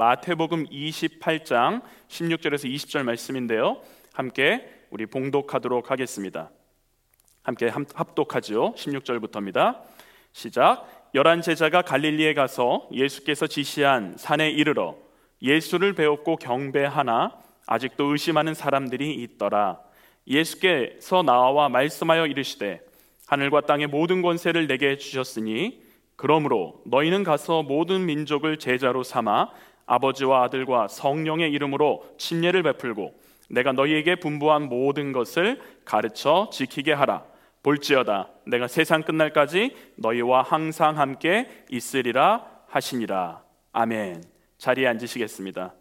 마태복음 28장 16절에서 20절 말씀인데요. 함께 우리 봉독하도록 하겠습니다. 함께 합독하죠. 16절부터입니다. 시작. 열한 제자가 갈릴리에 가서 예수께서 지시한 산에 이르러 예수를 배웠고 경배하나 아직도 의심하는 사람들이 있더라. 예수께서 나와 말씀하여 이르시되 하늘과 땅의 모든 권세를 내게 주셨으니 그러므로 너희는 가서 모든 민족을 제자로 삼아 아버지와 아들과 성령의 이름으로 침례를 베풀고 내가 너희에게 분부한 모든 것을 가르쳐 지키게 하라. 볼지어다 내가 세상 끝날까지 너희와 항상 함께 있으리라 하시니라. 아멘. 자리에 앉으시겠습니다.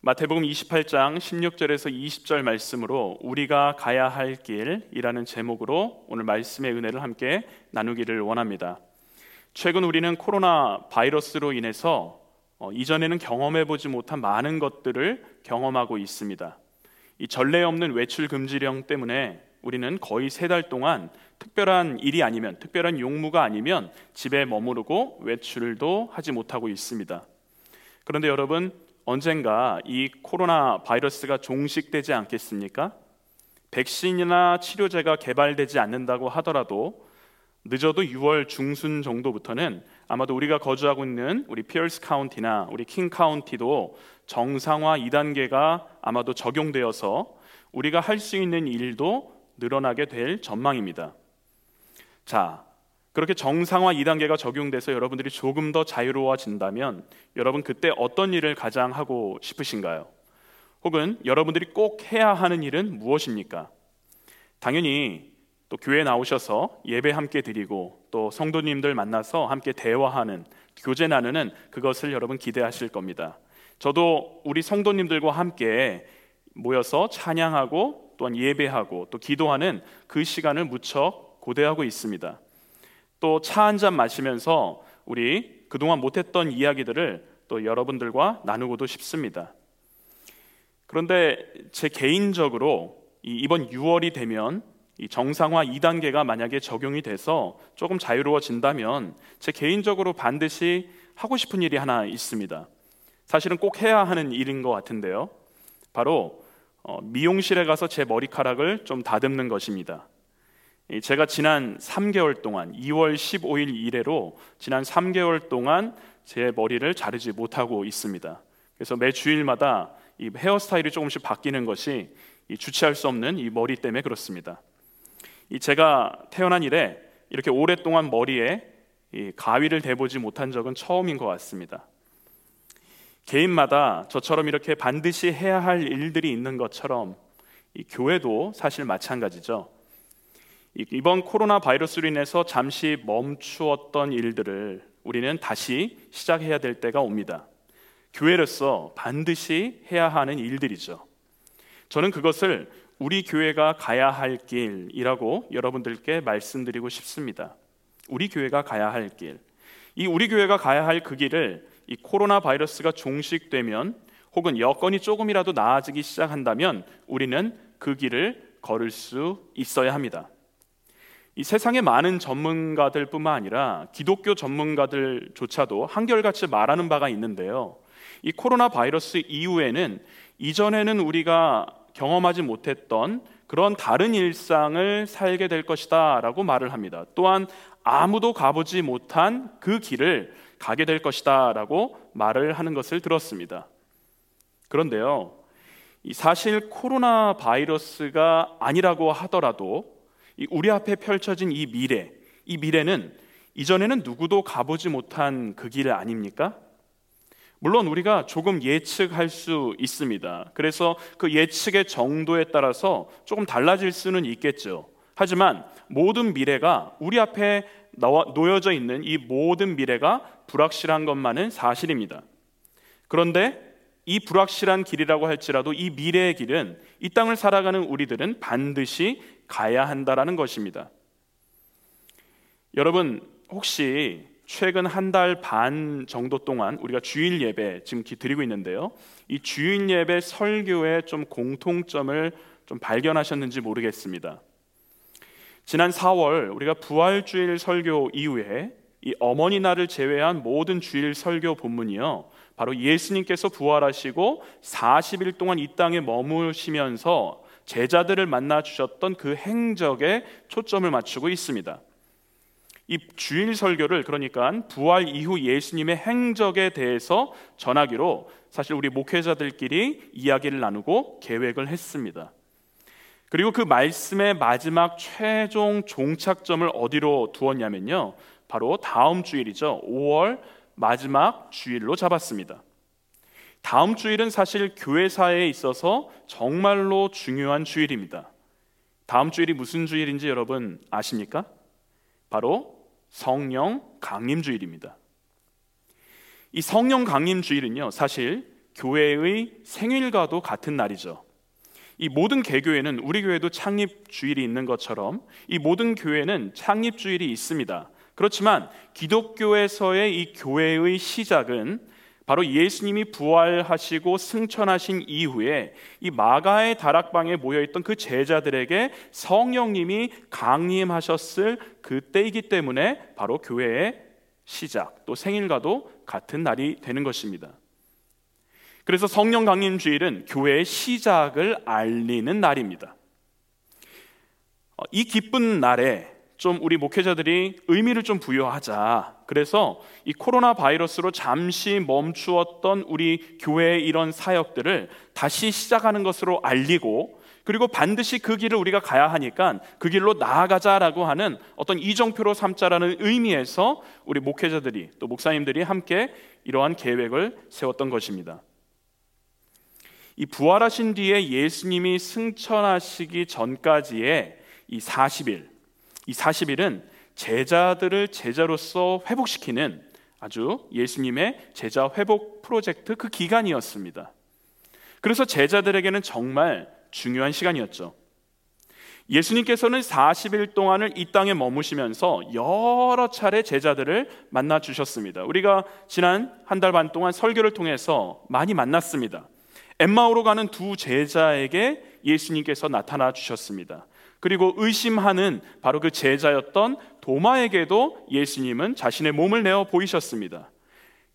마태복음 28장 16절에서 20절 말씀으로 우리가 가야 할 길이라는 제목으로 오늘 말씀의 은혜를 함께 나누기를 원합니다. 최근 우리는 코로나 바이러스로 인해서 어, 이전에는 경험해 보지 못한 많은 것들을 경험하고 있습니다. 이 전례 없는 외출 금지령 때문에 우리는 거의 세 달 동안 특별한 일이 아니면 특별한 용무가 아니면 집에 머무르고 외출도 하지 못하고 있습니다. 그런데 여러분 언젠가 이 코로나 바이러스가 종식되지 않겠습니까? 백신이나 치료제가 개발되지 않는다고 하더라도 늦어도 6월 중순 정도부터는 아마도 우리가 거주하고 있는 우리 피어스 카운티나 우리 킹 카운티도 정상화 2단계가 아마도 적용되어서 우리가 할 수 있는 일도 늘어나게 될 전망입니다. 자, 그렇게 정상화 2단계가 적용돼서 여러분들이 조금 더 자유로워진다면 여러분 그때 어떤 일을 가장 하고 싶으신가요? 혹은 여러분들이 꼭 해야 하는 일은 무엇입니까? 당연히 또 교회 나오셔서 예배 함께 드리고 또 성도님들 만나서 함께 대화하는 교제 나누는 그것을 여러분 기대하실 겁니다. 저도 우리 성도님들과 함께 모여서 찬양하고 또한 예배하고 또 기도하는 그 시간을 무척 고대하고 있습니다. 또 차 한 잔 마시면서 우리 그동안 못했던 이야기들을 또 여러분들과 나누고도 싶습니다. 그런데 제 개인적으로 이번 6월이 되면 이 정상화 2단계가 만약에 적용이 돼서 조금 자유로워진다면 제 개인적으로 반드시 하고 싶은 일이 하나 있습니다. 사실은 꼭 해야 하는 일인 것 같은데요. 바로 어, 미용실에 가서 제 머리카락을 좀 다듬는 것입니다. 제가 지난 3개월 동안 2월 15일 이래로 지난 3개월 동안 제 머리를 자르지 못하고 있습니다. 그래서 매 주일마다 이 헤어스타일이 조금씩 바뀌는 것이 주체할 수 없는 이 머리 때문에 그렇습니다. 제가 태어난 이래 이렇게 오랫동안 머리에 가위를 대보지 못한 적은 처음인 것 같습니다. 개인마다 저처럼 이렇게 반드시 해야 할 일들이 있는 것처럼 교회도 사실 마찬가지죠. 이번 코로나 바이러스로 인해서 잠시 멈추었던 일들을 우리는 다시 시작해야 될 때가 옵니다. 교회로서 반드시 해야 하는 일들이죠. 저는 그것을 우리 교회가 가야 할 길이라고 여러분들께 말씀드리고 싶습니다. 우리 교회가 가야 할 길. 이 우리 교회가 가야 할 그 길을 이 코로나 바이러스가 종식되면 혹은 여건이 조금이라도 나아지기 시작한다면 우리는 그 길을 걸을 수 있어야 합니다. 이 세상의 많은 전문가들뿐만 아니라 기독교 전문가들조차도 한결같이 말하는 바가 있는데요. 이 코로나 바이러스 이후에는 이전에는 우리가 경험하지 못했던 그런 다른 일상을 살게 될 것이다 라고 말을 합니다. 또한 아무도 가보지 못한 그 길을 가게 될 것이다 라고 말을 하는 것을 들었습니다. 그런데요. 사실 코로나 바이러스가 아니라고 하더라도 우리 앞에 펼쳐진 이 미래, 이 미래는 이전에는 누구도 가보지 못한 그 길 아닙니까? 물론 우리가 조금 예측할 수 있습니다. 그래서 그 예측의 정도에 따라서 조금 달라질 수는 있겠죠. 하지만 모든 미래가 우리 앞에 놓여져 있는 이 모든 미래가 불확실한 것만은 사실입니다. 그런데 이 불확실한 길이라고 할지라도 이 미래의 길은 이 땅을 살아가는 우리들은 반드시 가야 한다라는 것입니다. 여러분 혹시 최근 한 달 반 정도 동안 우리가 주일 예배 지금 드리고 있는데요. 이 주일 예배 설교의 좀 공통점을 좀 발견하셨는지 모르겠습니다. 지난 4월 우리가 부활주일 설교 이후에 이 어머니 날을 제외한 모든 주일 설교 본문이요. 바로 예수님께서 부활하시고 40일 동안 이 땅에 머무시면서 제자들을 만나 주셨던 그 행적에 초점을 맞추고 있습니다. 이 주일 설교를 그러니까 부활 이후 예수님의 행적에 대해서 전하기로 사실 우리 목회자들끼리 이야기를 나누고 계획을 했습니다. 그리고 그 말씀의 마지막 최종 종착점을 어디로 두었냐면요. 바로 다음 주일이죠. 5월 마지막 주일로 잡았습니다. 다음 주일은 사실 교회사에 있어서 정말로 중요한 주일입니다. 다음 주일이 무슨 주일인지 여러분 아십니까? 바로 성령 강림 주일입니다. 이 성령 강림 주일은요, 사실 교회의 생일과도 같은 날이죠. 이 모든 개교회는 우리 교회도 창립 주일이 있는 것처럼 이 모든 교회는 창립 주일이 있습니다. 그렇지만 기독교에서의 이 교회의 시작은 바로 예수님이 부활하시고 승천하신 이후에 이 마가의 다락방에 모여 있던 그 제자들에게 성령님이 강림하셨을 그때이기 때문에 바로 교회의 시작 또 생일과도 같은 날이 되는 것입니다. 그래서 성령 강림 주일은 교회의 시작을 알리는 날입니다. 어, 이 기쁜 날에 좀 우리 목회자들이 의미를 좀 부여하자. 그래서 이 코로나 바이러스로 잠시 멈추었던 우리 교회의 이런 사역들을 다시 시작하는 것으로 알리고 그리고 반드시 그 길을 우리가 가야 하니까 그 길로 나아가자라고 하는 어떤 이정표로 삼자라는 의미에서 우리 목회자들이 또 목사님들이 함께 이러한 계획을 세웠던 것입니다. 이 부활하신 뒤에 예수님이 승천하시기 전까지의 이 40일 이 40일은 제자들을 제자로서 회복시키는 아주 예수님의 제자 회복 프로젝트 그 기간이었습니다. 그래서 제자들에게는 정말 중요한 시간이었죠. 예수님께서는 40일 동안을 이 땅에 머무시면서 여러 차례 제자들을 만나 주셨습니다. 우리가 지난 한 달 반 동안 설교를 통해서 많이 만났습니다. 엠마오로 가는 두 제자에게 예수님께서 나타나 주셨습니다. 그리고 의심하는 바로 그 제자였던 도마에게도 예수님은 자신의 몸을 내어 보이셨습니다.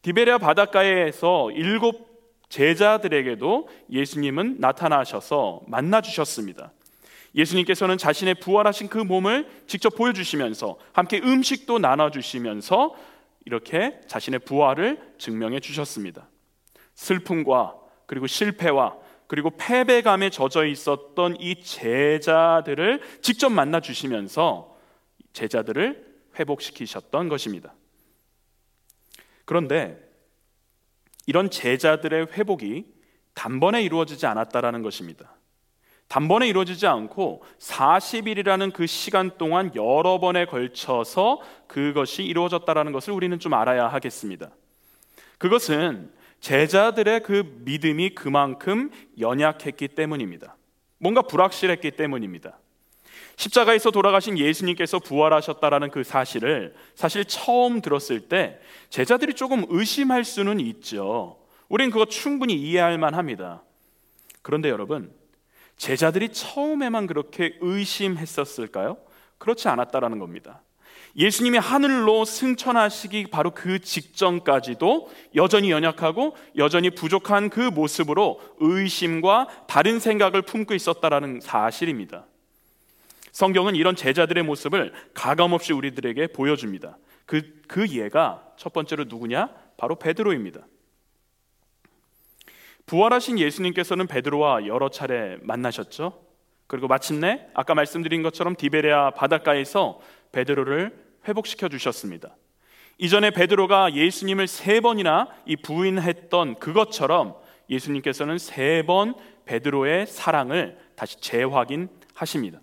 디베리아 바닷가에서 일곱 제자들에게도 예수님은 나타나셔서 만나 주셨습니다. 예수님께서는 자신의 부활하신 그 몸을 직접 보여주시면서 함께 음식도 나눠주시면서 이렇게 자신의 부활을 증명해 주셨습니다. 슬픔과 그리고 실패와 그리고 패배감에 젖어 있었던 이 제자들을 직접 만나 주시면서 제자들을 회복시키셨던 것입니다. 그런데 이런 제자들의 회복이 단번에 이루어지지 않았다라는 것입니다. 단번에 이루어지지 않고 40일이라는 그 시간 동안 여러 번에 걸쳐서 그것이 이루어졌다라는 것을 우리는 좀 알아야 하겠습니다. 그것은 제자들의 그 믿음이 그만큼 연약했기 때문입니다. 뭔가 불확실했기 때문입니다. 십자가에서 돌아가신 예수님께서 부활하셨다라는 그 사실을 사실 처음 들었을 때 제자들이 조금 의심할 수는 있죠. 우리는 그거 충분히 이해할 만합니다. 그런데 여러분, 제자들이 처음에만 그렇게 의심했었을까요? 그렇지 않았다라는 겁니다. 예수님이 하늘로 승천하시기 바로 그 직전까지도 여전히 연약하고 여전히 부족한 그 모습으로 의심과 다른 생각을 품고 있었다라는 사실입니다. 성경은 이런 제자들의 모습을 가감없이 우리들에게 보여줍니다. 그, 그 예가 첫 번째로 누구냐? 바로 베드로입니다. 부활하신 예수님께서는 베드로와 여러 차례 만나셨죠. 그리고 마침내 아까 말씀드린 것처럼 디베레아 바닷가에서 베드로를 회복시켜 주셨습니다. 이전에 베드로가 예수님을 세 번이나 이 부인했던 그것처럼 예수님께서는 세 번 베드로의 사랑을 다시 재확인하십니다.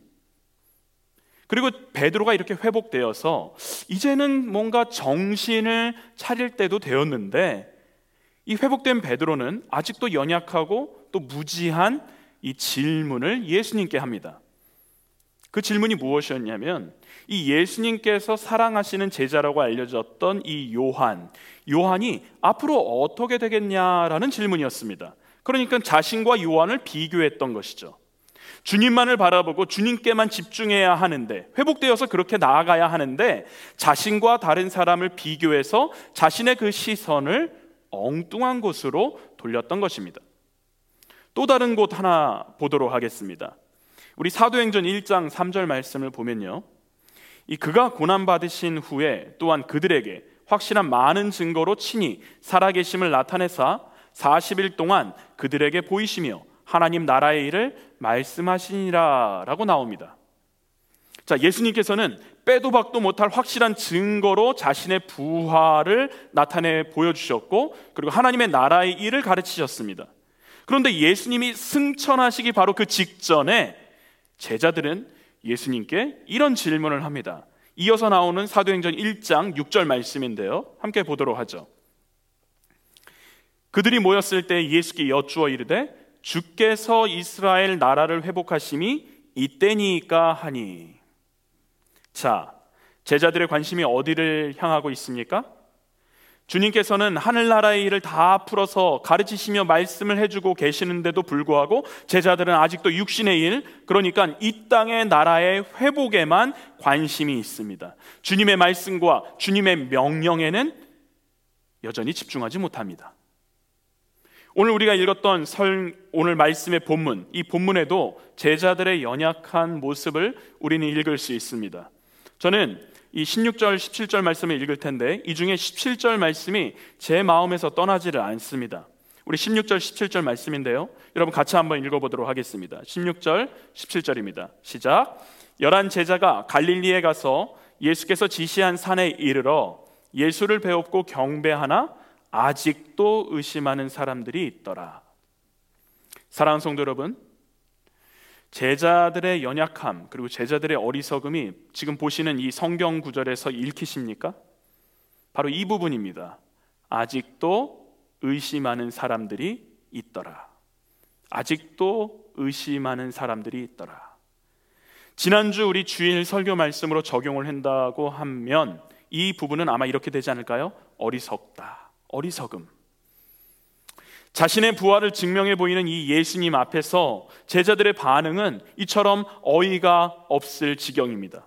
그리고 베드로가 이렇게 회복되어서 이제는 뭔가 정신을 차릴 때도 되었는데 이 회복된 베드로는 아직도 연약하고 또 무지한 이 질문을 예수님께 합니다. 그 질문이 무엇이었냐면 이 예수님께서 사랑하시는 제자라고 알려졌던 이 요한, 요한이 앞으로 어떻게 되겠냐라는 질문이었습니다. 그러니까 자신과 요한을 비교했던 것이죠. 주님만을 바라보고 주님께만 집중해야 하는데 회복되어서 그렇게 나아가야 하는데 자신과 다른 사람을 비교해서 자신의 그 시선을 엉뚱한 곳으로 돌렸던 것입니다. 또 다른 곳 하나 보도록 하겠습니다. 우리 사도행전 1장 3절 말씀을 보면요. 이 그가 고난 받으신 후에 또한 그들에게 확실한 많은 증거로 친히 살아계심을 나타내사 40일 동안 그들에게 보이시며 하나님 나라의 일을 말씀하시니라라고 나옵니다. 자, 예수님께서는 빼도 박도 못할 확실한 증거로 자신의 부활을 나타내 보여주셨고, 그리고 하나님의 나라의 일을 가르치셨습니다. 그런데 예수님이 승천하시기 바로 그 직전에 제자들은 예수님께 이런 질문을 합니다. 이어서 나오는 사도행전 1장 6절 말씀인데요. 함께 보도록 하죠. 그들이 모였을 때 예수께 여쭈어 이르되 주께서 이스라엘 나라를 회복하심이 이때니까 하니. 자, 제자들의 관심이 어디를 향하고 있습니까? 주님께서는 하늘나라의 일을 다 풀어서 가르치시며 말씀을 해주고 계시는데도 불구하고 제자들은 아직도 육신의 일, 그러니까 이 땅의 나라의 회복에만 관심이 있습니다. 주님의 말씀과 주님의 명령에는 여전히 집중하지 못합니다. 오늘 우리가 읽었던 설, 오늘 말씀의 본문, 이 본문에도 제자들의 연약한 모습을 우리는 읽을 수 있습니다. 저는 이 16절, 17절 말씀을 읽을 텐데 이 중에 17절 말씀이 제 마음에서 떠나지를 않습니다. 우리 16절, 17절 말씀인데요. 여러분 같이 한번 읽어보도록 하겠습니다. 16절, 17절입니다. 시작. 열한 제자가 갈릴리에 가서 예수께서 지시한 산에 이르러 예수를 배웠고 경배하나 아직도 의심하는 사람들이 있더라. 사랑하는 성도 여러분, 제자들의 연약함 그리고 제자들의 어리석음이 지금 보시는 이 성경 구절에서 읽히십니까? 바로 이 부분입니다. 아직도 의심하는 사람들이 있더라. 아직도 의심하는 사람들이 있더라. 지난주 우리 주일 설교 말씀으로 적용을 한다고 하면 이 부분은 아마 이렇게 되지 않을까요? 어리석다. 어리석음. 자신의 부활을 증명해 보이는 이 예수님 앞에서 제자들의 반응은 이처럼 어이가 없을 지경입니다.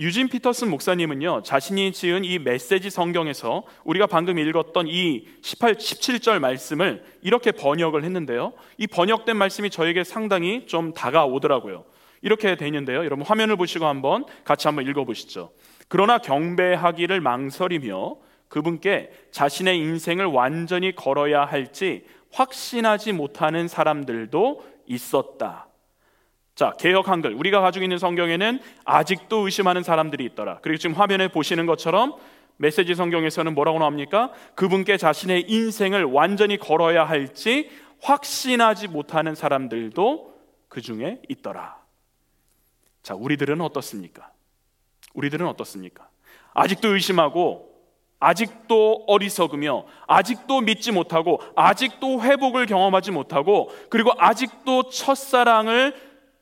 유진 피터슨 목사님은요, 자신이 지은 이 메시지 성경에서 우리가 방금 읽었던 이 18, 17절 말씀을 이렇게 번역을 했는데요. 이 번역된 말씀이 저에게 상당히 좀 다가오더라고요. 이렇게 되는데요. 여러분 화면을 보시고 한번 같이 한번 읽어보시죠. 그러나 경배하기를 망설이며 그분께 자신의 인생을 완전히 걸어야 할지 확신하지 못하는 사람들도 있었다. 자, 개혁 한글. 우리가 가지고 있는 성경에는 아직도 의심하는 사람들이 있더라. 그리고 지금 화면에 보시는 것처럼 메시지 성경에서는 뭐라고 나옵니까? 그분께 자신의 인생을 완전히 걸어야 할지 확신하지 못하는 사람들도 그 중에 있더라. 자, 우리들은 어떻습니까? 우리들은 어떻습니까? 아직도 의심하고 아직도 어리석으며 아직도 믿지 못하고 아직도 회복을 경험하지 못하고 그리고 아직도 첫사랑을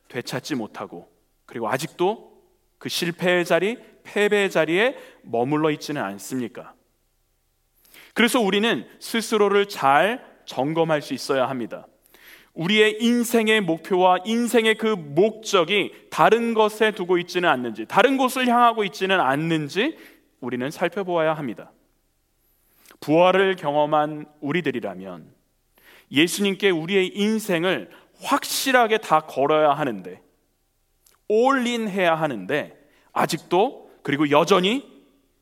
되찾지 못하고 그리고 아직도 그 실패의 자리, 패배의 자리에 머물러 있지는 않습니까? 그래서 우리는 스스로를 잘 점검할 수 있어야 합니다. 우리의 인생의 목표와 인생의 그 목적이 다른 것에 두고 있지는 않는지, 다른 곳을 향하고 있지는 않는지 우리는 살펴보아야 합니다. 부활을 경험한 우리들이라면 예수님께 우리의 인생을 확실하게 다 걸어야 하는데 올인 해야 하는데 아직도 그리고 여전히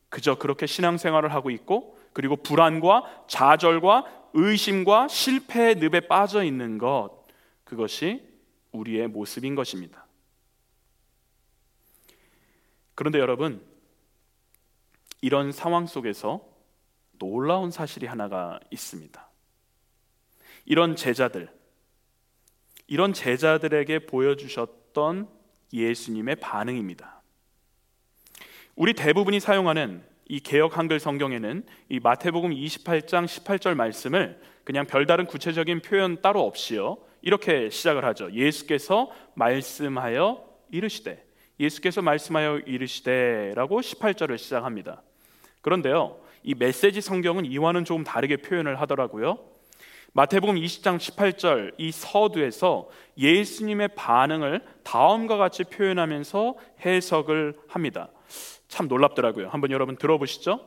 그저 그렇게 신앙생활을 하고 있고 그리고 불안과 좌절과 의심과 실패의 늪에 빠져 있는 것 그것이 우리의 모습인 것입니다. 그런데 여러분 이런 상황 속에서 놀라운 사실이 하나가 있습니다. 이런 제자들, 이런 제자들에게 보여주셨던 예수님의 반응입니다. 우리 대부분이 사용하는 이 개혁 한글 성경에는 이 마태복음 28장 18절 말씀을 그냥 별다른 구체적인 표현 따로 없이요. 이렇게 시작을 하죠. 예수께서 말씀하여 이르시되 예수께서 말씀하여 이르시되라고 18절을 시작합니다. 그런데요. 이 메시지 성경은 이와는 조금 다르게 표현을 하더라고요. 마태복음 20장 18절 이 서두에서 예수님의 반응을 다음과 같이 표현하면서 해석을 합니다. 참 놀랍더라고요. 한번 여러분 들어보시죠.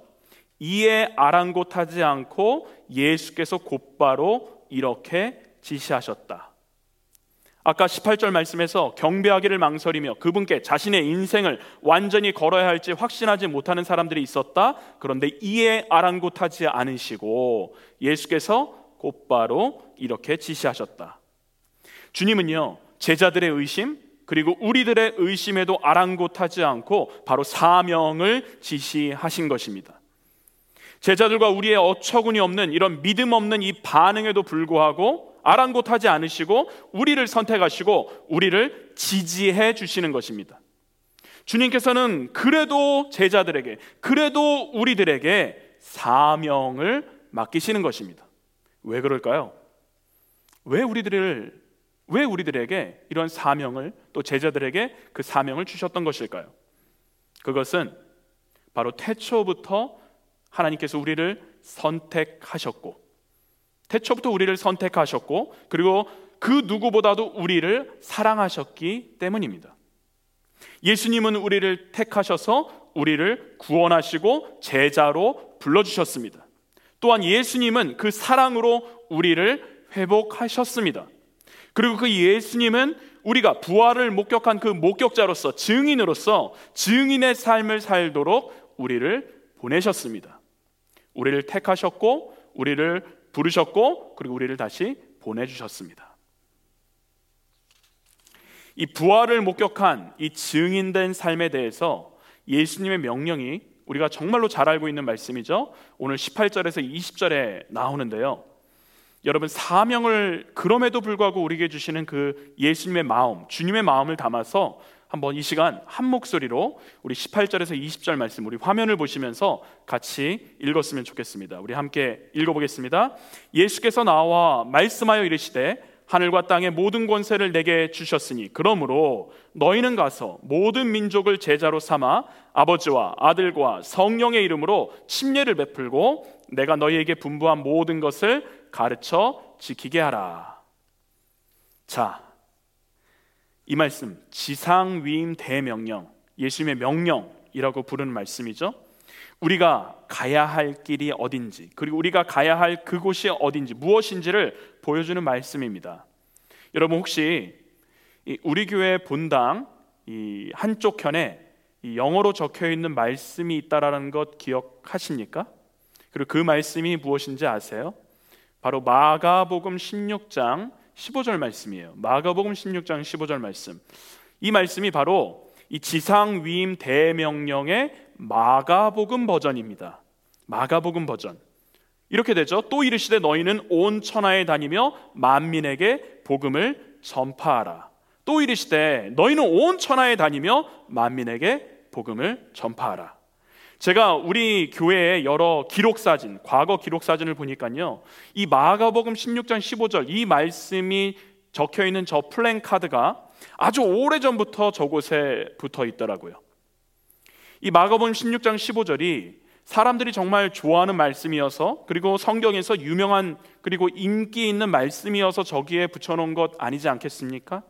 이에 아랑곳하지 않고 예수께서 곧바로 이렇게 지시하셨다. 아까 18절 말씀에서 경배하기를 망설이며 그분께 자신의 인생을 완전히 걸어야 할지 확신하지 못하는 사람들이 있었다. 그런데 이에 아랑곳하지 않으시고 예수께서 곧바로 이렇게 지시하셨다. 주님은요, 제자들의 의심, 그리고 우리들의 의심에도 아랑곳하지 않고 바로 사명을 지시하신 것입니다. 제자들과 우리의 어처구니 없는 이런 믿음 없는 이 반응에도 불구하고 아랑곳하지 않으시고 우리를 선택하시고 우리를 지지해 주시는 것입니다. 주님께서는 그래도 제자들에게, 그래도 우리들에게 사명을 맡기시는 것입니다. 왜 그럴까요? 왜 우리들을 왜 우리들에게 이런 사명을 또 제자들에게 그 사명을 주셨던 것일까요? 그것은 바로 태초부터 하나님께서 우리를 선택하셨고 태초부터 우리를 선택하셨고 그리고 그 누구보다도 우리를 사랑하셨기 때문입니다. 예수님은 우리를 택하셔서 우리를 구원하시고 제자로 불러주셨습니다. 또한 예수님은 그 사랑으로 우리를 회복하셨습니다. 그리고 그 예수님은 우리가 부활을 목격한 그 목격자로서 증인으로서 증인의 삶을 살도록 우리를 보내셨습니다. 우리를 택하셨고 우리를 부르셨고 그리고 우리를 다시 보내주셨습니다. 이 부활을 목격한 이 증인된 삶에 대해서 예수님의 명령이 우리가 정말로 잘 알고 있는 말씀이죠. 오늘 18절에서 20절에 나오는데요. 여러분 사명을 그럼에도 불구하고 우리에게 주시는 그 예수님의 마음, 주님의 마음을 담아서 한번 이 시간 한 목소리로 우리 18절에서 20절 말씀 우리 화면을 보시면서 같이 읽었으면 좋겠습니다. 우리 함께 읽어보겠습니다. 예수께서 나와 말씀하여 이르시되 하늘과 땅의 모든 권세를 내게 주셨으니 그러므로 너희는 가서 모든 민족을 제자로 삼아 아버지와 아들과 성령의 이름으로 침례를 베풀고 내가 너희에게 분부한 모든 것을 가르쳐 지키게 하라. 자, 이 말씀 지상 위임 대명령, 예수님의 명령이라고 부르는 말씀이죠. 우리가 가야 할 길이 어딘지, 그리고 우리가 가야 할 그곳이 어딘지, 무엇인지를 보여주는 말씀입니다. 여러분 혹시 우리 교회 본당 이 한쪽 편에 이 영어로 적혀 있는 말씀이 있다라는 것 기억하십니까? 그리고 그 말씀이 무엇인지 아세요? 바로 마가복음 16장 15절 말씀이에요. 마가복음 16장 15절 말씀. 이 말씀이 바로 이 지상 위임 대명령의 마가복음 버전입니다. 마가복음 버전. 이렇게 되죠. 또 이르시되 너희는 온 천하에 다니며 만민에게 복음을 전파하라. 또 이르시되 너희는 온 천하에 다니며 만민에게 복음을 전파하라. 제가 우리 교회의 여러 기록 사진, 과거 기록 사진을 보니까요. 이 마가복음 16장 15절 이 말씀이 적혀 있는 저 플랜카드가 아주 오래전부터 저곳에 붙어 있더라고요. 이 마가복음 16장 15절이 사람들이 정말 좋아하는 말씀이어서 그리고 성경에서 유명한 그리고 인기 있는 말씀이어서 저기에 붙여놓은 것 아니지 않겠습니까?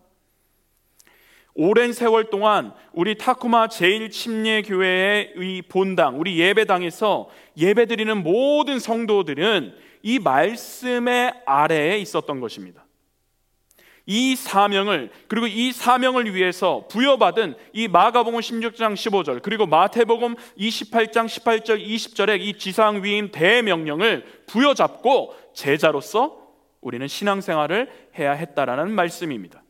오랜 세월 동안 우리 타쿠마 제일 침례 교회의 이 본당, 우리 예배당에서 예배드리는 모든 성도들은 이 말씀의 아래에 있었던 것입니다. 이 사명을 그리고 이 사명을 위해서 부여받은 이 마가복음 16장 15절 그리고 마태복음 28장 18절 20절의 이 지상 위임 대명령을 부여잡고 제자로서 우리는 신앙생활을 해야 했다라는 말씀입니다.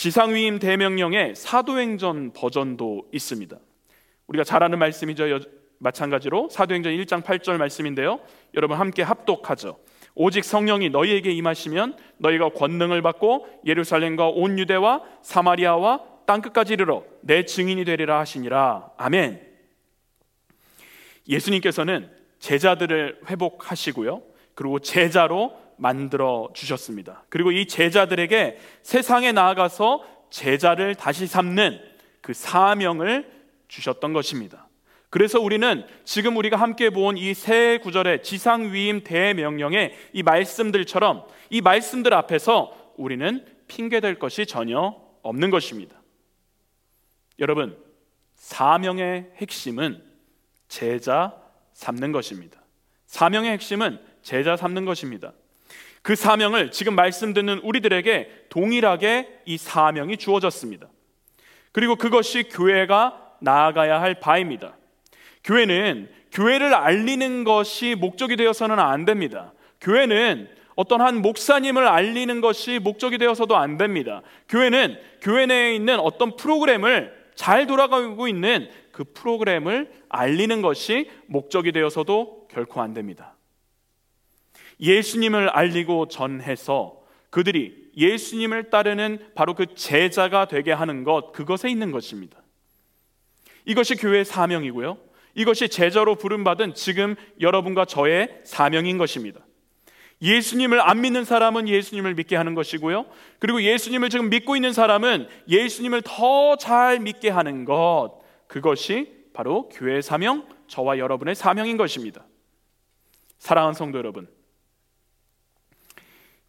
지상위임 대명령의 사도행전 버전도 있습니다. 우리가 잘 아는 말씀이죠. 마찬가지로 사도행전 1장 8절 말씀인데요. 여러분 함께 합독하죠. 오직 성령이 너희에게 임하시면 너희가 권능을 받고 예루살렘과 온 유대와 사마리아와 땅 끝까지 이르러 내 증인이 되리라 하시니라. 아멘. 예수님께서는 제자들을 회복하시고요. 그리고 제자로 만들어 주셨습니다. 그리고 이 제자들에게 세상에 나아가서 제자를 다시 삼는 그 사명을 주셨던 것입니다. 그래서 우리는 지금 우리가 함께 본 이 세 구절의 지상 위임 대명령의 이 말씀들처럼 이 말씀들 앞에서 우리는 핑계될 것이 전혀 없는 것입니다. 여러분, 사명의 핵심은 제자 삼는 것입니다. 사명의 핵심은 제자 삼는 것입니다. 그 사명을 지금 말씀 듣는 우리들에게 동일하게 이 사명이 주어졌습니다. 그리고 그것이 교회가 나아가야 할 바입니다. 교회는 교회를 알리는 것이 목적이 되어서는 안 됩니다. 교회는 어떤 한 목사님을 알리는 것이 목적이 되어서도 안 됩니다. 교회는 교회 내에 있는 어떤 프로그램을 잘 돌아가고 있는 그 프로그램을 알리는 것이 목적이 되어서도 결코 안 됩니다. 예수님을 알리고 전해서 그들이 예수님을 따르는 바로 그 제자가 되게 하는 것, 그것에 있는 것입니다. 이것이 교회의 사명이고요. 이것이 제자로 부름받은 지금 여러분과 저의 사명인 것입니다. 예수님을 안 믿는 사람은 예수님을 믿게 하는 것이고요. 그리고 예수님을 지금 믿고 있는 사람은 예수님을 더 잘 믿게 하는 것. 그것이 바로 교회의 사명, 저와 여러분의 사명인 것입니다. 사랑하는 성도 여러분.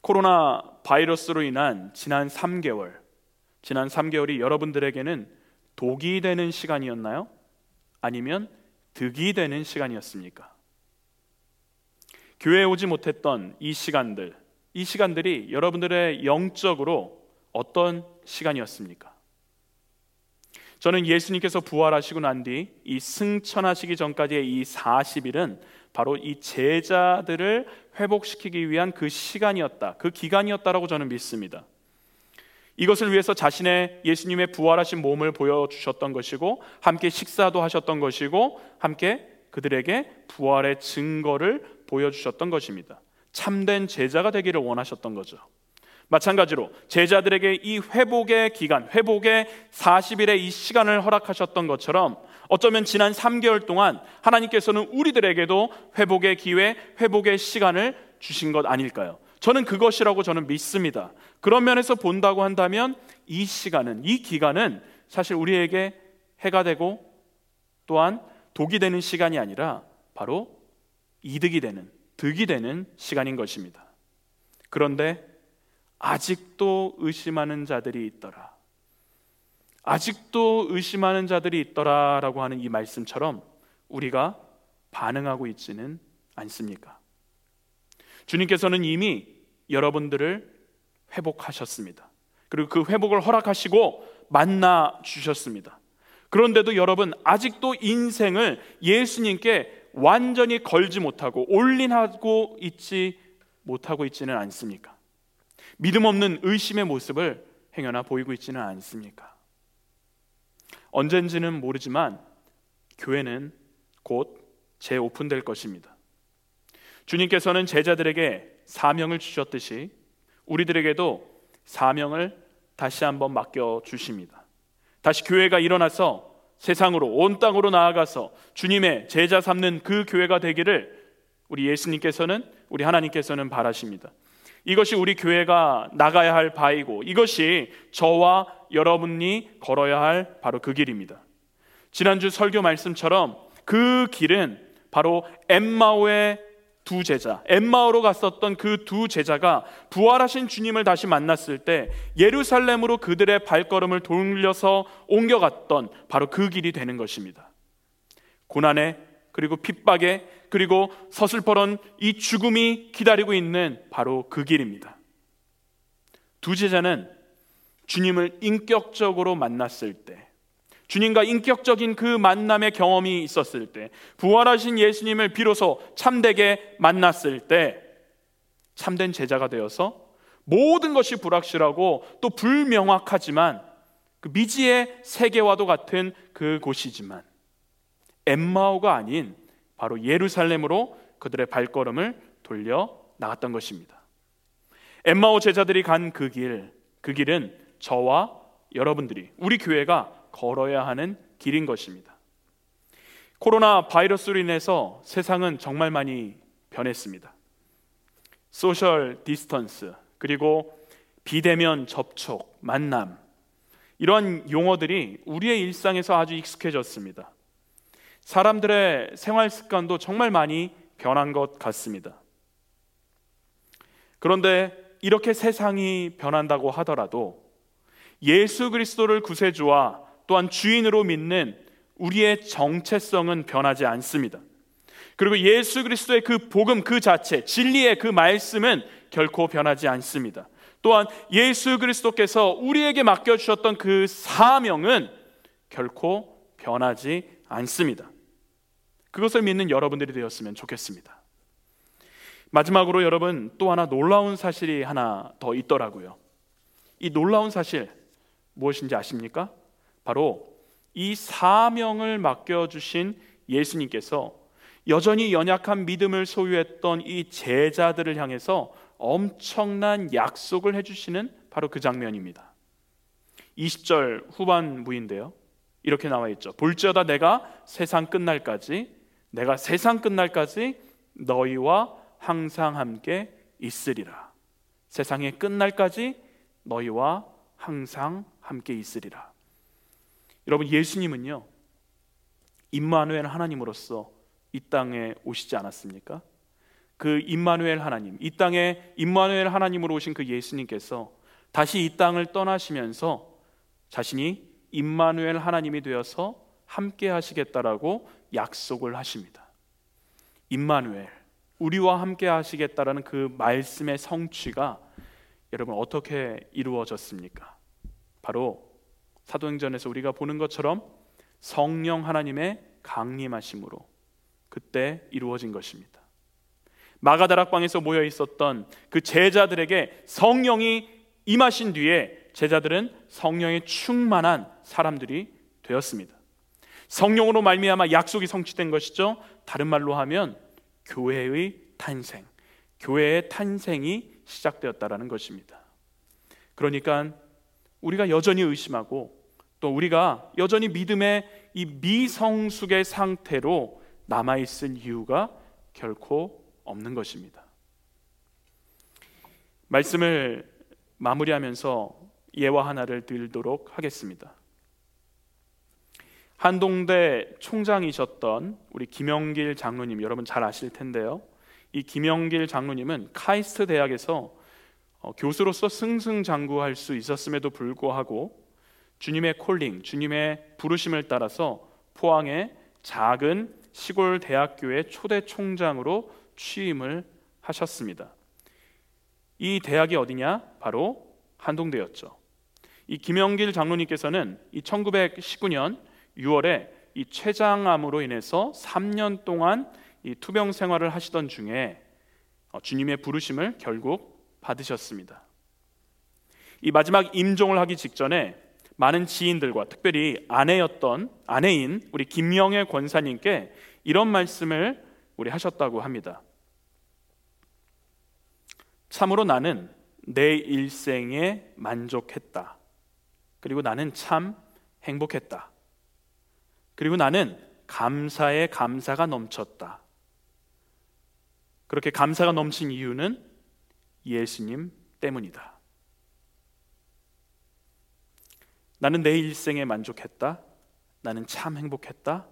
코로나 바이러스로 인한 지난 3개월, 지난 3개월이 여러분들에게는 독이 되는 시간이었나요? 아니면 득이 되는 시간이었습니까? 교회에 오지 못했던 이 시간들, 이 시간들이 여러분들의 영적으로 어떤 시간이었습니까? 저는 예수님께서 부활하시고 난 뒤 이 승천하시기 전까지의 이 40일은 바로 이 제자들을 회복시키기 위한 그 시간이었다. 그 기간이었다라고 저는 믿습니다. 이것을 위해서 자신의 예수님의 부활하신 몸을 보여주셨던 것이고 함께 식사도 하셨던 것이고 함께 그들에게 부활의 증거를 보여주셨던 것입니다. 참된 제자가 되기를 원하셨던 거죠. 마찬가지로 제자들에게 이 회복의 기간, 회복의 40일의 이 시간을 허락하셨던 것처럼 어쩌면 지난 3개월 동안 하나님께서는 우리들에게도 회복의 기회, 회복의 시간을 주신 것 아닐까요? 저는 그것이라고 저는 믿습니다. 그런 면에서 본다고 한다면 이 시간은 이 기간은 사실 우리에게 해가 되고 또한 독이 되는 시간이 아니라 바로 이득이 되는 득이 되는 시간인 것입니다. 그런데 아직도 의심하는 자들이 있더라. 아직도 의심하는 자들이 있더라라고 하는 이 말씀처럼 우리가 반응하고 있지는 않습니까? 주님께서는 이미 여러분들을 회복하셨습니다. 그리고 그 회복을 허락하시고 만나 주셨습니다. 그런데도 여러분 아직도 인생을 예수님께 완전히 걸지 못하고 올린하고 있지 못하고 있지는 않습니까? 믿음 없는 의심의 모습을 행여나 보이고 있지는 않습니까? 언젠지는 모르지만 교회는 곧 재오픈될 것입니다. 주님께서는 제자들에게 사명을 주셨듯이 우리들에게도 사명을 다시 한번 맡겨 주십니다. 다시 교회가 일어나서 세상으로 온 땅으로 나아가서 주님의 제자 삼는 그 교회가 되기를 우리 예수님께서는 우리 하나님께서는 바라십니다. 이것이 우리 교회가 나가야 할 바이고 이것이 저와 여러분이 걸어야 할 바로 그 길입니다. 지난주 설교 말씀처럼 그 길은 바로 엠마오의 두 제자, 엠마오로 갔었던 그 두 제자가 부활하신 주님을 다시 만났을 때 예루살렘으로 그들의 발걸음을 돌려서 옮겨갔던 바로 그 길이 되는 것입니다. 고난에 그리고 핍박에 그리고 서슬퍼런 이 죽음이 기다리고 있는 바로 그 길입니다. 두 제자는 주님을 인격적으로 만났을 때 주님과 인격적인 그 만남의 경험이 있었을 때, 부활하신 예수님을 비로소 참되게 만났을 때, 참된 제자가 되어서 모든 것이 불확실하고 또 불명확하지만 그 미지의 세계와도 같은 그 곳이지만 엠마오가 아닌 바로 예루살렘으로 그들의 발걸음을 돌려 나갔던 것입니다. 엠마오 제자들이 간 그 길, 그 길은 저와 여러분들이 우리 교회가 걸어야 하는 길인 것입니다. 코로나 바이러스로 인해서 세상은 정말 많이 변했습니다. social distance, 그리고 비대면 접촉, 만남, 이런 용어들이 우리의 일상에서 아주 익숙해졌습니다. 사람들의 생활 습관도 정말 많이 변한 것 같습니다. 그런데 이렇게 세상이 변한다고 하더라도 예수 그리스도를 구세주와 또한 주인으로 믿는 우리의 정체성은 변하지 않습니다. 그리고 예수 그리스도의 그 복음 그 자체, 진리의 그 말씀은 결코 변하지 않습니다. 또한 예수 그리스도께서 우리에게 맡겨주셨던 그 사명은 결코 변하지 않습니다. 그것을 믿는 여러분들이 되었으면 좋겠습니다. 마지막으로 여러분 또 하나 놀라운 사실이 하나 더 있더라고요. 이 놀라운 사실 무엇인지 아십니까? 바로 이 사명을 맡겨주신 예수님께서 여전히 연약한 믿음을 소유했던 이 제자들을 향해서 엄청난 약속을 해주시는 바로 그 장면입니다. 20절 후반부인데요. 이렇게 나와 있죠. 볼지어다 내가 세상 끝날까지 내가 세상 끝날까지 너희와 항상 함께 있으리라. 세상의 끝날까지 너희와 항상 함께 있으리라. 여러분 예수님은요. 임마누엘 하나님으로서 이 땅에 오시지 않았습니까? 그 임마누엘 하나님, 이 땅에 임마누엘 하나님으로 오신 그 예수님께서 다시 이 땅을 떠나시면서 자신이 임마누엘 하나님이 되어서 함께 하시겠다라고 약속을 하십니다. 임마누엘, 우리와 함께 하시겠다라는 그 말씀의 성취가 여러분 어떻게 이루어졌습니까? 바로 사도행전에서 우리가 보는 것처럼 성령 하나님의 강림하심으로 그때 이루어진 것입니다. 마가다락방에서 모여 있었던 그 제자들에게 성령이 임하신 뒤에 제자들은 성령에 충만한 사람들이 되었습니다. 성령으로 말미암아 약속이 성취된 것이죠. 다른 말로 하면 교회의 탄생, 교회의 탄생이 시작되었다라는 것입니다. 그러니까 우리가 여전히 의심하고 또 우리가 여전히 믿음의 이 미성숙의 상태로 남아 있을 이유가 결코 없는 것입니다. 말씀을 마무리하면서 예화 하나를 들도록 하겠습니다. 한동대 총장이셨던 우리 김영길 장로님 여러분 잘 아실 텐데요. 이 김영길 장로님은 카이스트 대학에서 어, 교수로서 승승장구할 수 있었음에도 불구하고 주님의 콜링, 주님의 부르심을 따라서 포항의 작은 시골 대학교의 초대 총장으로 취임을 하셨습니다. 이 대학이 어디냐? 바로 한동대였죠. 이 김영길 장로님께서는 이 1919년 6월에 이 췌장암으로 인해서 3년 동안 이 투병 생활을 하시던 중에 어, 주님의 부르심을 결국 받으셨습니다. 이 마지막 임종을 하기 직전에 많은 지인들과 특별히 아내였던 아내인 우리 김영애 권사님께 이런 말씀을 우리 하셨다고 합니다. 참으로 나는 내 일생에 만족했다. 그리고 나는 참 행복했다. 그리고 나는 감사에 감사가 넘쳤다. 그렇게 감사가 넘친 이유는 예수님 때문이다. 나는 내 일생에 만족했다. 나는 참 행복했다.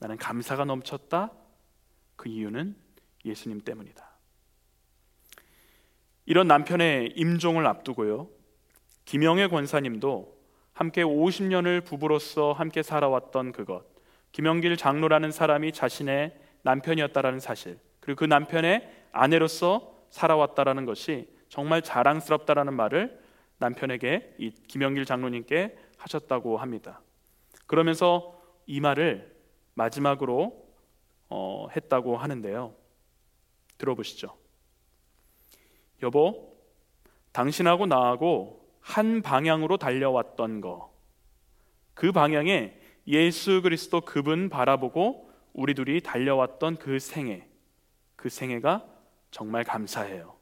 나는 감사가 넘쳤다. 그 이유는 예수님 때문이다. 이런 남편의 임종을 앞두고요. 김영애 권사님도 함께 50년을 부부로서 함께 살아왔던 그것, 김영길 장로라는 사람이 자신의 남편이었다라는 사실, 그리고 그 남편의 아내로서 살아왔다라는 것이 정말 자랑스럽다라는 말을 남편에게 이 김영길 장로님께 하셨다고 합니다. 그러면서 이 말을 마지막으로 어, 했다고 하는데요. 들어보시죠. 여보, 당신하고 나하고 한 방향으로 달려왔던 거. 그 방향에 예수 그리스도 그분 바라보고 우리 둘이 달려왔던 그 생애. 그 생애가 정말 감사해요.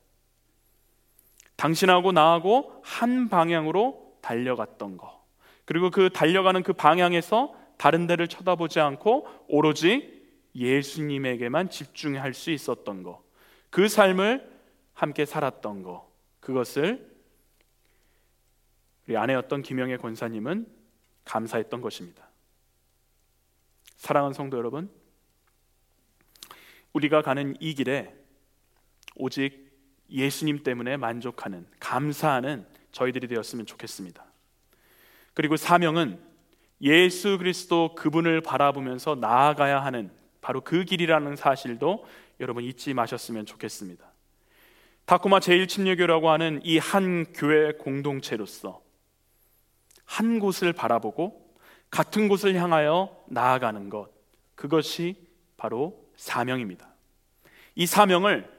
당신하고 나하고 한 방향으로 달려갔던 거. 그리고 그 달려가는 그 방향에서 다른 데를 쳐다보지 않고 오로지 예수님에게만 집중할 수 있었던 거. 그 삶을 함께 살았던 거. 그것을 우리 아내였던 김영애 권사님은 감사했던 것입니다. 사랑하는 성도 여러분, 우리가 가는 이 길에 오직 예수님 때문에 만족하는 감사하는 저희들이 되었으면 좋겠습니다. 그리고 사명은 예수 그리스도 그분을 바라보면서 나아가야 하는 바로 그 길이라는 사실도 여러분 잊지 마셨으면 좋겠습니다. 타코마 제1침례교라고 하는 이 한 교회 공동체로서 한 곳을 바라보고 같은 곳을 향하여 나아가는 것 그것이 바로 사명입니다. 이 사명을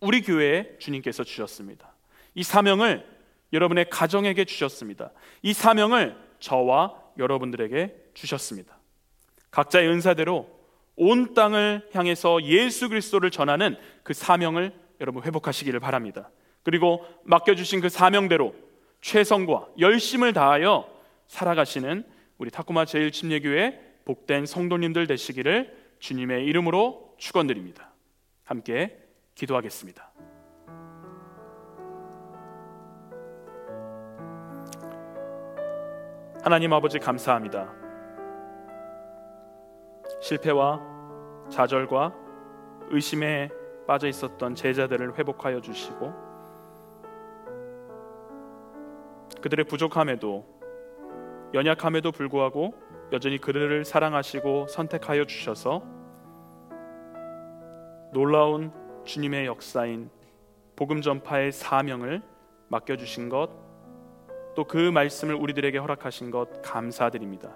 우리 교회에 주님께서 주셨습니다. 이 사명을 여러분의 가정에게 주셨습니다. 이 사명을 저와 여러분들에게 주셨습니다. 각자의 은사대로 온 땅을 향해서 예수 그리스도를 전하는 그 사명을 여러분 회복하시기를 바랍니다. 그리고 맡겨주신 그 사명대로 최선과 열심을 다하여 살아가시는 우리 타코마 제일침례교회 복된 성도님들 되시기를 주님의 이름으로 축원드립니다. 함께 기도하겠습니다. 하나님 아버지 감사합니다. 실패와 좌절과 의심에 빠져 있었던 제자들을 회복하여 주시고 그들의 부족함에도 연약함에도 불구하고 여전히 그들을 사랑하시고 선택하여 주셔서 놀라운 주님의 역사인 복음 전파의 사명을 맡겨 주신 것 또 그 말씀을 우리들에게 허락하신 것 감사드립니다.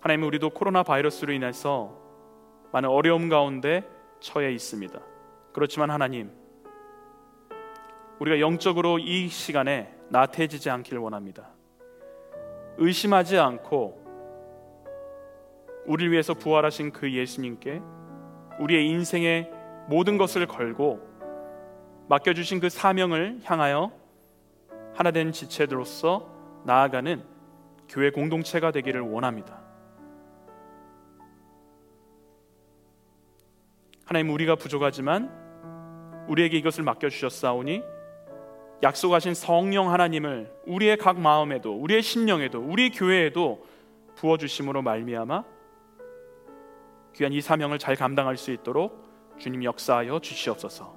하나님 우리도 코로나 바이러스로 인해서 많은 어려움 가운데 처해 있습니다. 그렇지만 하나님 우리가 영적으로 이 시간에 나태해지지 않기를 원합니다. 의심하지 않고 우리를 위해서 부활하신 그 예수님께 우리의 인생의 모든 것을 걸고 맡겨주신 그 사명을 향하여 하나된 지체들로서 나아가는 교회 공동체가 되기를 원합니다. 하나님 우리가 부족하지만 우리에게 이것을 맡겨 주셨사오니 약속하신 성령 하나님을 우리의 각 마음에도 우리의 심령에도 우리 교회에도 부어 주심으로 말미암아 귀한 이 사명을 잘 감당할 수 있도록 주님 역사하여 주시옵소서.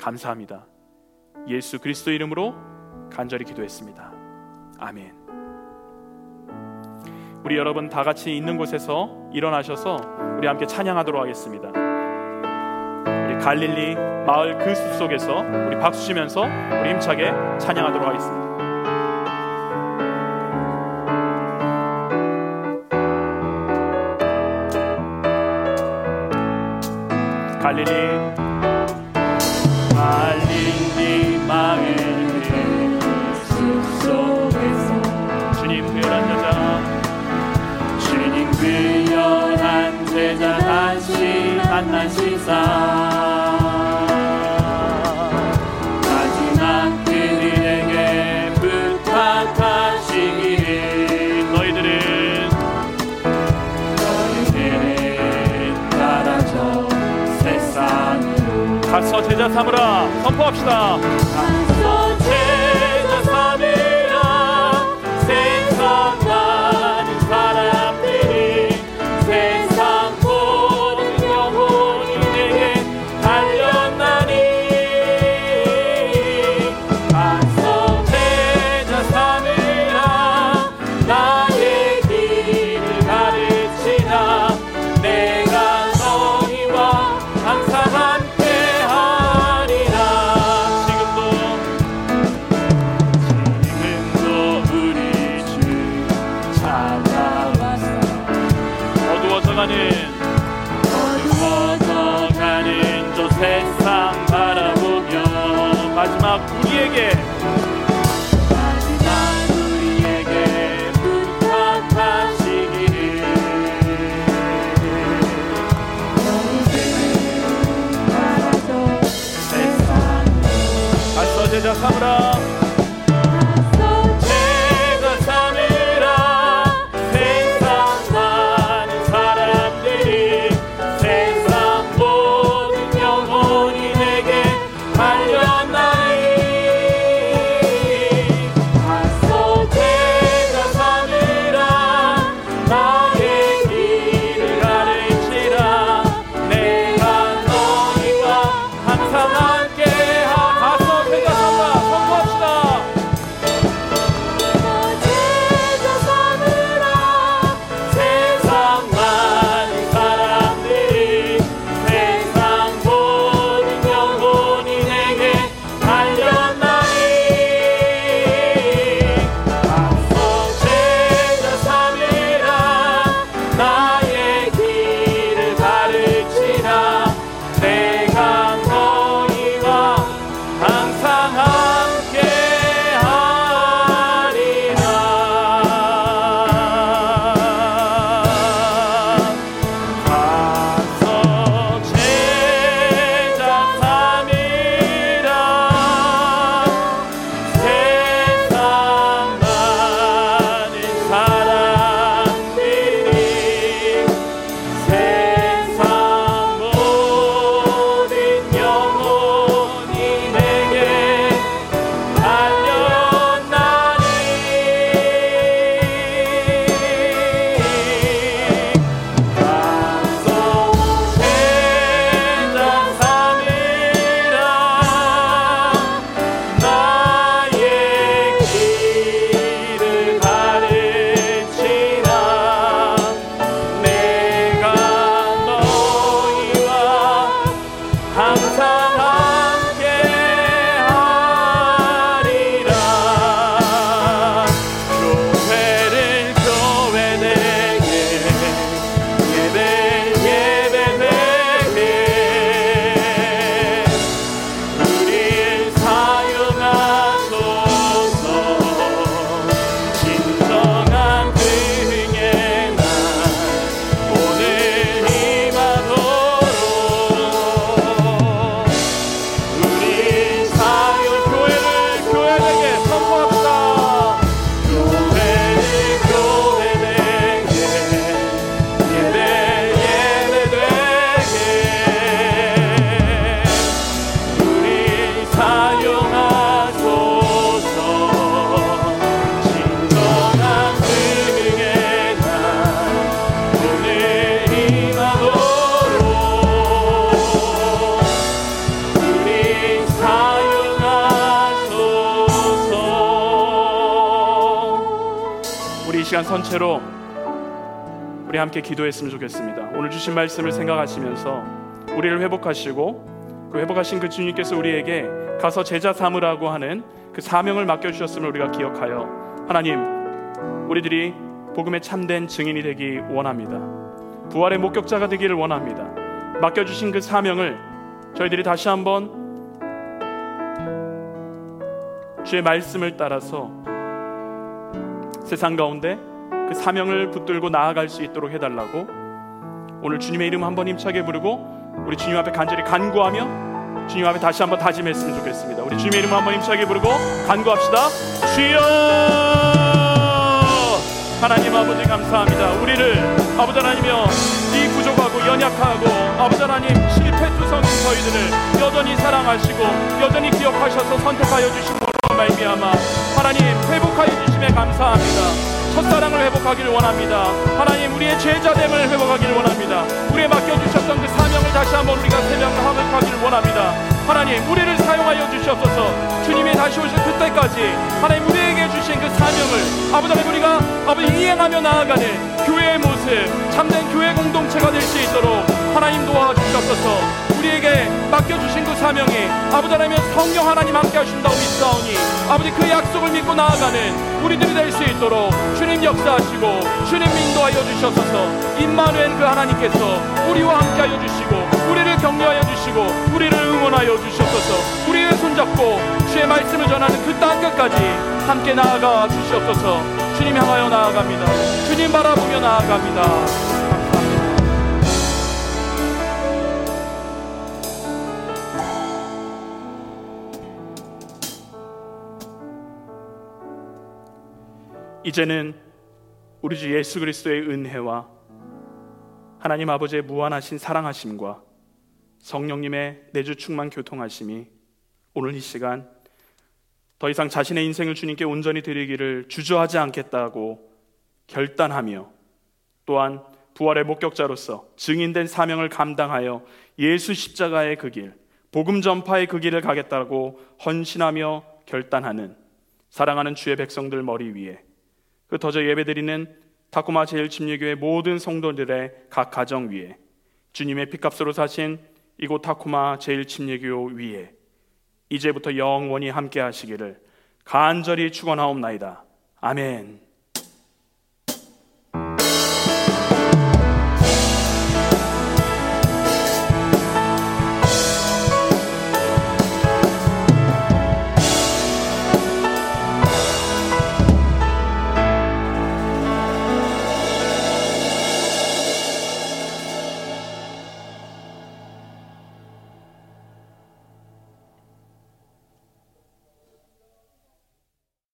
감사합니다. 예수 그리스도 이름으로 간절히 기도했습니다. 아멘. 우리 여러분 다 같이 있는 곳에서 일어나셔서 우리 함께 찬양하도록 하겠습니다. 갈릴리 마을 그 숲속에서 우리 박수 치면서 우리 힘차게 찬양하도록 하겠습니다. 갈릴리 갈릴리 마을 여자 주님 그연한 제자 다시 만나시사 삼으라 선포합시다. 나 선체로 우리 함께 기도했으면 좋겠습니다. 오늘 주신 말씀을 생각하시면서 우리를 회복하시고 그 회복하신 그 주님께서 우리에게 가서 제자 삼으라고 하는 그 사명을 맡겨 주셨음을 우리가 기억하여 하나님 우리들이 복음의 참된 증인이 되기 원합니다. 부활의 목격자가 되기를 원합니다. 맡겨 주신 그 사명을 저희들이 다시 한번 주의 말씀을 따라서 세상 가운데 그 사명을 붙들고 나아갈 수 있도록 해달라고 오늘 주님의 이름 한번 힘차게 부르고 우리 주님 앞에 간절히 간구하며 주님 앞에 다시 한번 다짐했으면 좋겠습니다. 우리 주님의 이름 한번 힘차게 부르고 간구합시다. 주여 하나님 아버지 감사합니다. 우리를 아버지 하나님이여 이 부족하고 연약하고 아버지 하나님 실패투성인 저희들을 여전히 사랑하시고 여전히 기억하셔서 선택하여 주신 걸로 말미암아 하나님 회복하여 주심에 감사합니다. 첫사랑을 회복하기를 원합니다. 하나님 우리의 제자됨을 회복하기를 원합니다. 우리의 맡겨주셨던 그 사명을 다시 한번 우리가 세명을 회복하기를 원합니다. 하나님 우리를 사용하여 주시옵소서 주님이 다시 오실 그때까지 하나님 우리에게 주신 그 사명을 아버지 하나님 우리가 아버지 이행하며 나아가는 교회의 모습 참된 교회 공동체가 될 수 있도록 하나님 도와주시옵소서 우리에게 맡겨주신 그 사명이 아버지 하나님 성령 하나님 함께 하신다고 믿사오니 아버지 그 약속을 믿고 나아가는 우리들이 될 수 있도록 주님 역사하시고 주님 인도하여 주셔서 임마누엘 그 하나님께서 우리와 함께 하여 주시고 우리를 격려하여 주시고 우리를 응원하여 주시옵소서 우리의 손잡고 주의 말씀을 전하는 그 땅끝까지 함께 나아가 주시옵소서. 주님 향하여 나아갑니다. 주님 바라보며 나아갑니다 이제는 우리 주 예수 그리스도의 은혜와 하나님 아버지의 무한하신 사랑하심과 성령님의 내주 충만 교통하심이 오늘 이 시간 더 이상 자신의 인생을 주님께 온전히 드리기를 주저하지 않겠다고 결단하며 또한 부활의 목격자로서 증인된 사명을 감당하여 예수 십자가의 그 길, 복음 전파의 그 길을 가겠다고 헌신하며 결단하는 사랑하는 주의 백성들 머리 위에 그 더저 예배드리는 타코마 제일침례교회 모든 성도들의 각 가정 위에 주님의 피값으로 사신 이곳 타코마 제일침례교 위에 이제부터 영원히 함께 하시기를 간절히 축원하옵나이다. 아멘.